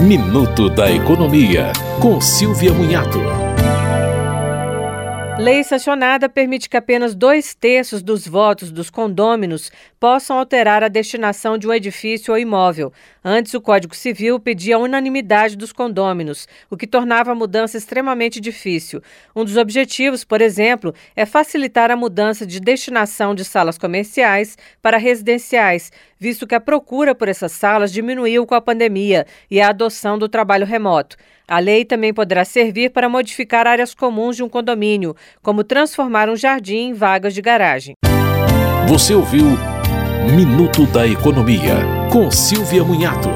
Minuto da Economia, com Silvia Munhato. Lei sancionada permite que apenas dois terços dos votos dos condôminos possam alterar a destinação de um edifício ou imóvel. Antes, o Código Civil pedia a unanimidade dos condôminos, o que tornava a mudança extremamente difícil. Um dos objetivos, por exemplo, é facilitar a mudança de destinação de salas comerciais para residenciais, visto que a procura por essas salas diminuiu com a pandemia e a adoção do trabalho remoto. A lei também poderá servir para modificar áreas comuns de um condomínio, como transformar um jardim em vagas de garagem. Você ouviu Minuto da Economia, com Silvia Munhato.